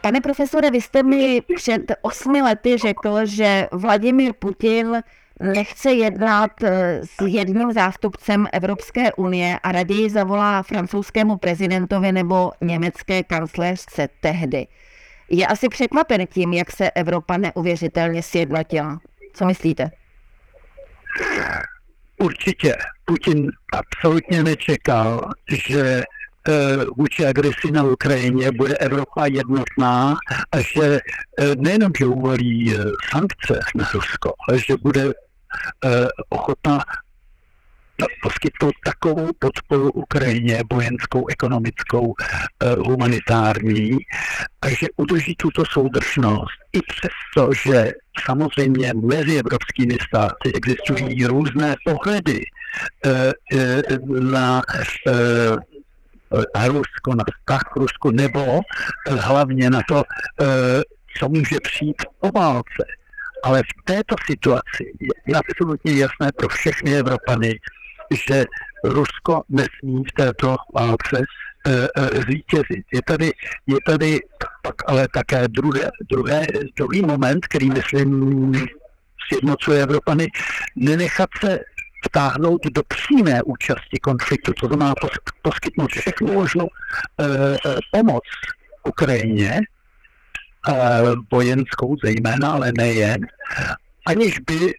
Pane profesore, vy jste mi před osmi lety řekl, že Vladimir Putin nechce jednat eh, s jedním zástupcem Evropské unie a raději zavolá francouzskému prezidentovi nebo německé kancléřce tehdy. Je asi překvapen tím, jak se Evropa neuvěřitelně sjednotila. Co myslíte? Určitě. Putin absolutně nečekal, že vůči agresi na Ukrajině bude Evropa jednotná a že eh, nejenom, že uvolí sankce na Rusko, ale že bude Eh, ochotná poskytnout takovou podporu Ukrajině, vojenskou, ekonomickou, eh, humanitární, takže udrží tuto soudržnost. I přesto, že samozřejmě mezi evropskými státy existují různé pohledy eh, na Rusko, na vztah k Rusku, nebo hlavně na to, co může přijít po válce. Ale v této situaci je absolutně jasné pro všechny Evropany, že Rusko nesmí v této válce e, e, zvítězit. Je tady, je tady pak ale také druhé, druhé, druhý moment, který myslím sjednocuje Evropany, nenechat se vtáhnout do přímé účasti konfliktu, to znamená poskytnout všechnu možnou e, e, pomoc Ukrajině, vojenskou zejména, ale nejen, aniž by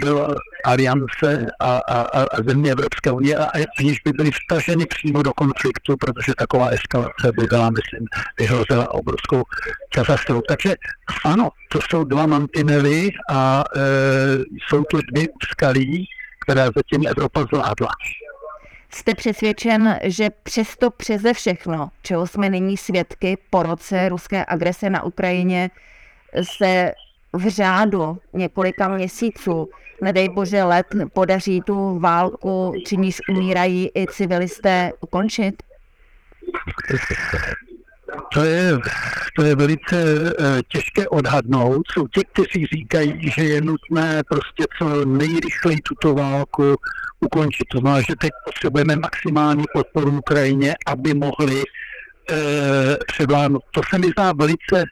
byla aliance a, a, a země Evropské unie, a aniž by byly vtaženy přímo do konfliktu, protože taková eskalace by byla, myslím, vyhrozila obrovskou katastrofu. Takže ano, to jsou dva mantinely a e, jsou to dvě úskalí, které zatím Evropa zvládla. Jste přesvědčen, že přesto přeze všechno, čeho jsme nyní svědky po roce ruské agrese na Ukrajině, se v řádu několika měsíců, nedej bože let, podaří tu válku, či níž umírají i civilisté, ukončit? To je, to je velice uh, těžké odhadnout. Jsou ti, kteří říkají, že je nutné prostě co nejrychleji tuto válku ukončit. To znamená, že teď potřebujeme maximální podporu Ukrajině, aby mohli uh, převládnout. To se mi zdá velice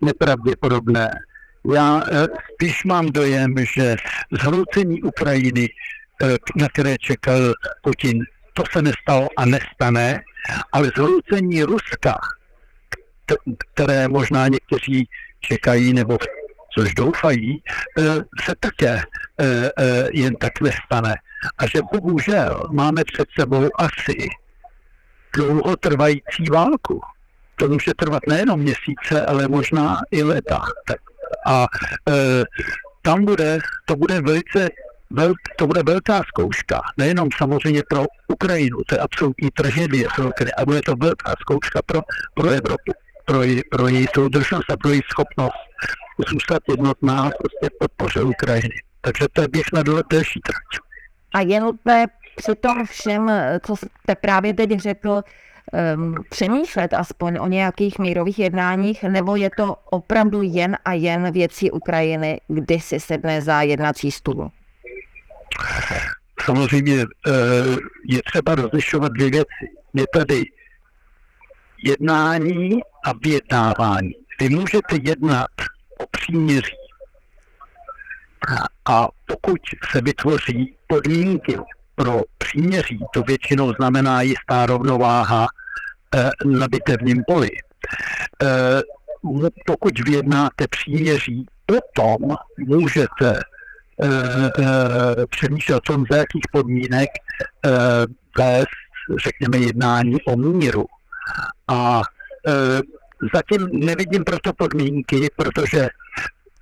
nepravděpodobné. Já uh, spíš mám dojem, že zhroucení Ukrajiny, uh, na které čekal Putin, to se nestalo a nestane, ale zhroucení Ruska, které možná někteří čekají nebo což doufají, eh, se také eh, eh, jen tak nestane. A že bohužel máme před sebou asi dlouhotrvající válku. To může trvat nejenom měsíce, ale možná i leta. A e, tam bude, to bude velice to bude velká zkouška, nejenom samozřejmě pro Ukrajinu, to je absolutní tragédie pro ale bude to velká zkouška pro, pro Evropu pro, její, pro její soudržnost a pro její schopnost zůstat jednotná prostě podpoře Ukrajiny. Takže to je běh na delší trať. A je nutné při tom všem, co jste právě teď řekl, um, přemýšlet aspoň o nějakých mírových jednáních, nebo je to opravdu jen a jen věcí Ukrajiny, kdy si sedne za jednací stůl? Samozřejmě eh, je třeba rozlišovat dvě věci. Je tady jednání a vyjednávání. Vy můžete jednat o příměří a pokud se vytvoří podmínky pro příměří, to většinou znamená jistá rovnováha eh, na bitevním poli. Eh, pokud vyjednáte příměří, potom můžete eh, eh, přemýšlet o tom, za jakých podmínek eh, vést, řekněme, jednání o míru. A e, zatím nevidím proto podmínky, protože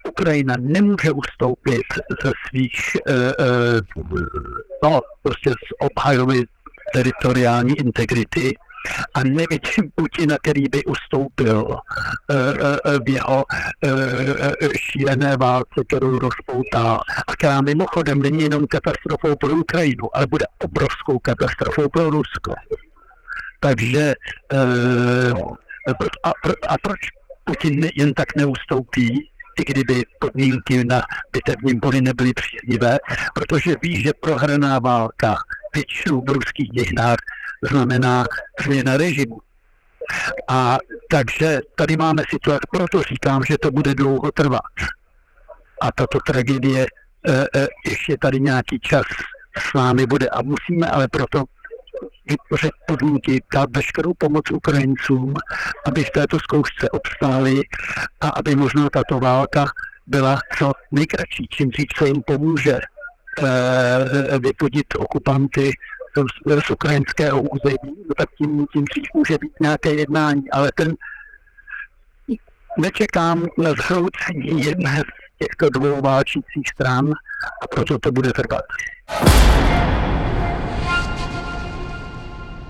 Ukrajina nemůže ustoupit ze svých, e, e, no, prostě z obhajoby teritoriální integrity a nevidím Putina, který by ustoupil v jeho šílené válce, kterou rozpoutá a která mimochodem není jenom katastrofou pro Ukrajinu, ale bude obrovskou katastrofou pro Rusko. Takže a, a proč Putin jen tak neustoupí? i kdyby podmínky na bitevním poli nebyly příznivé, protože ví, že prohraná válka většinou v ruských dějinách znamená změna režimu. A takže tady máme situaci, proto říkám, že to bude dlouho trvat. A tato tragédie e, e, ještě tady nějaký čas s námi bude a musíme ale proto vytvořit podmínky, dát veškerou pomoc Ukrajincům, aby v této zkoušce obstáli a aby možná tato válka byla co nejkratší, čím dřív se jim pomůže eh, vypudit okupanty z, z ukrajinského území, no tak tím, tím dřív může být nějaké jednání, ale ten nečekám na zhroucení jedné z těchto dvou válčících stran a proto to bude trvat.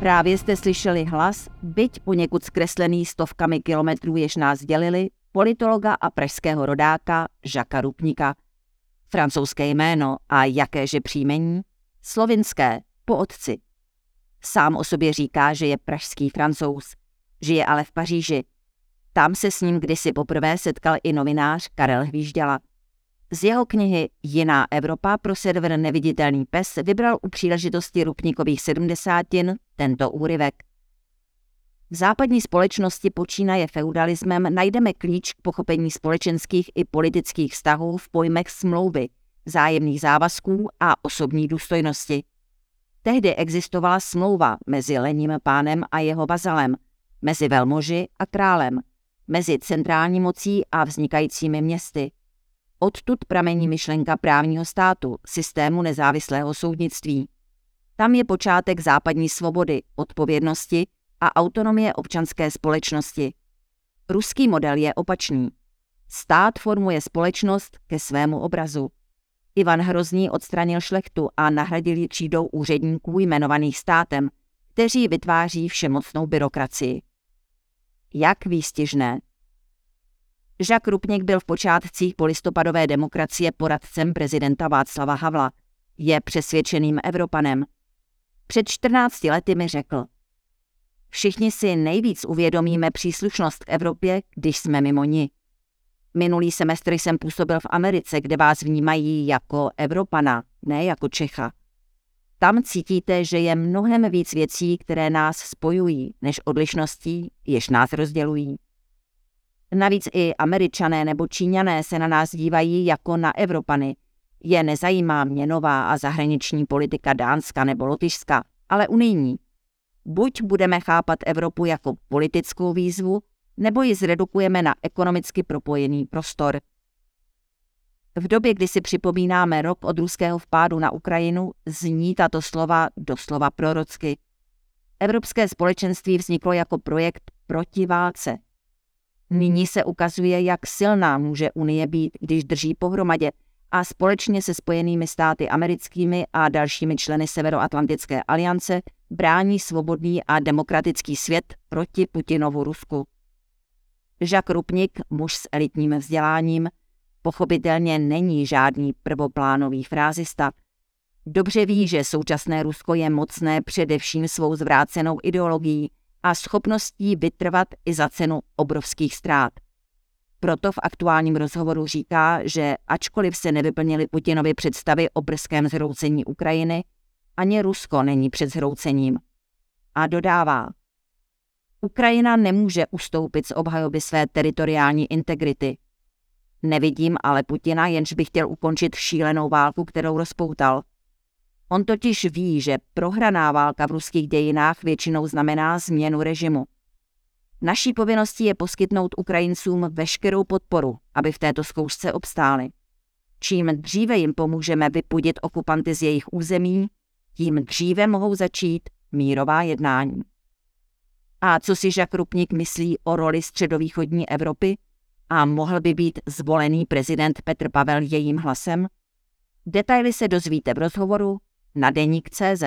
Právě jste slyšeli hlas, byť poněkud zkreslený stovkami kilometrů, jež nás dělili, politologa a pražského rodáka Žaka Rupníka. Francouzské jméno a jakéže příjmení? Slovinské, po otci. Sám o sobě říká, že je pražský francouz. Žije ale v Paříži. Tam se s ním kdysi poprvé setkal i novinář Karel Hvížděla. Z jeho knihy Jiná Evropa pro server Neviditelný pes vybral u příležitosti Rupníkových sedmdesátin tento úryvek. V západní společnosti počínaje feudalismem najdeme klíč k pochopení společenských i politických vztahů v pojmech smlouvy, zájemných závazků a osobní důstojnosti. Tehdy existovala smlouva mezi lením pánem a jeho vazalem, mezi velmoži a králem, mezi centrální mocí a vznikajícími městy – Odtud pramení myšlenka právního státu, systému nezávislého soudnictví. Tam je počátek západní svobody, odpovědnosti a autonomie občanské společnosti. Ruský model je opačný. Stát formuje společnost ke svému obrazu. Ivan Hrozný odstranil šlechtu a nahradil ji třídou úředníků jmenovaných státem, kteří vytváří všemocnou byrokracii. Jak výstižné, Žak Rupnik byl v počátcích polistopadové demokracie poradcem prezidenta Václava Havla. Je přesvědčeným Evropanem. Před 14 lety mi řekl, všichni si nejvíc uvědomíme příslušnost k Evropě, když jsme mimo ní. Minulý semestr jsem působil v Americe, kde vás vnímají jako Evropana, ne jako Čecha. Tam cítíte, že je mnohem víc věcí, které nás spojují, než odlišností, jež nás rozdělují. Navíc i američané nebo číňané se na nás dívají jako na Evropany. Je nezajímá měnová a zahraniční politika Dánska nebo Lotyšska, ale unijní. Buď budeme chápat Evropu jako politickou výzvu, nebo ji zredukujeme na ekonomicky propojený prostor. V době, kdy si připomínáme rok od ruského vpádu na Ukrajinu, zní tato slova doslova prorocky. Evropské společenství vzniklo jako projekt proti válce – Nyní se ukazuje, jak silná může Unie být, když drží pohromadě a společně se spojenými státy americkými a dalšími členy Severoatlantické aliance brání svobodný a demokratický svět proti Putinovu Rusku. Jacques Rupnik, muž s elitním vzděláním, pochopitelně není žádný prvoplánový frázista. Dobře ví, že současné Rusko je mocné především svou zvrácenou ideologií, a schopností vytrvat i za cenu obrovských ztrát. Proto v aktuálním rozhovoru říká, že ačkoliv se nevyplnily Putinovi představy o brzkém zhroucení Ukrajiny, ani Rusko není před zhroucením. A dodává, Ukrajina nemůže ustoupit z obhajoby své teritoriální integrity. Nevidím ale Putina, jenž by chtěl ukončit šílenou válku, kterou rozpoutal. On totiž ví, že prohraná válka v ruských dějinách většinou znamená změnu režimu. Naší povinností je poskytnout Ukrajincům veškerou podporu, aby v této zkoušce obstáli. Čím dříve jim pomůžeme vypudit okupanty z jejich území, tím dříve mohou začít mírová jednání. A co si Žak Rupnik myslí o roli středovýchodní Evropy? A mohl by být zvolený prezident Petr Pavel jejím hlasem? Detaily se dozvíte v rozhovoru na deník CZ.